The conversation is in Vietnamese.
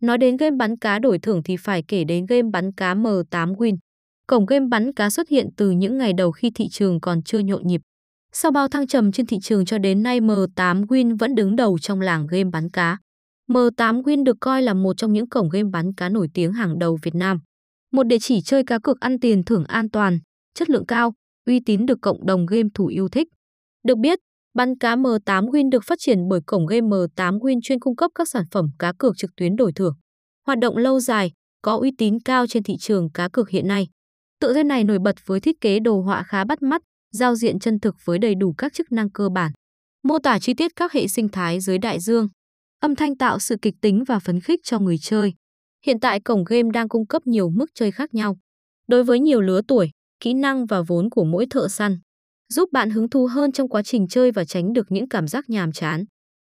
Nói đến game bắn cá đổi thưởng thì phải kể đến game bắn cá M8 Win. Cổng game bắn cá xuất hiện từ những ngày đầu khi thị trường còn chưa nhộn nhịp. Sau bao thăng trầm trên thị trường cho đến nay M8 Win vẫn đứng đầu trong làng game bắn cá. M8 Win được coi là một trong những cổng game bắn cá nổi tiếng hàng đầu Việt Nam. Một địa chỉ chơi cá cược ăn tiền thưởng an toàn, chất lượng cao, uy tín được cộng đồng game thủ yêu thích. Được biết, bắn cá M8 Win được phát triển bởi cổng game M8 Win chuyên cung cấp các sản phẩm cá cược trực tuyến đổi thưởng. Hoạt động lâu dài, có uy tín cao trên thị trường cá cược hiện nay. Tựa game này nổi bật với thiết kế đồ họa khá bắt mắt, giao diện chân thực với đầy đủ các chức năng cơ bản. Mô tả chi tiết các hệ sinh thái dưới đại dương. Âm thanh tạo sự kịch tính và phấn khích cho người chơi. Hiện tại cổng game đang cung cấp nhiều mức chơi khác nhau. Đối với nhiều lứa tuổi, kỹ năng và vốn của mỗi thợ săn, giúp bạn hứng thú hơn trong quá trình chơi và tránh được những cảm giác nhàm chán.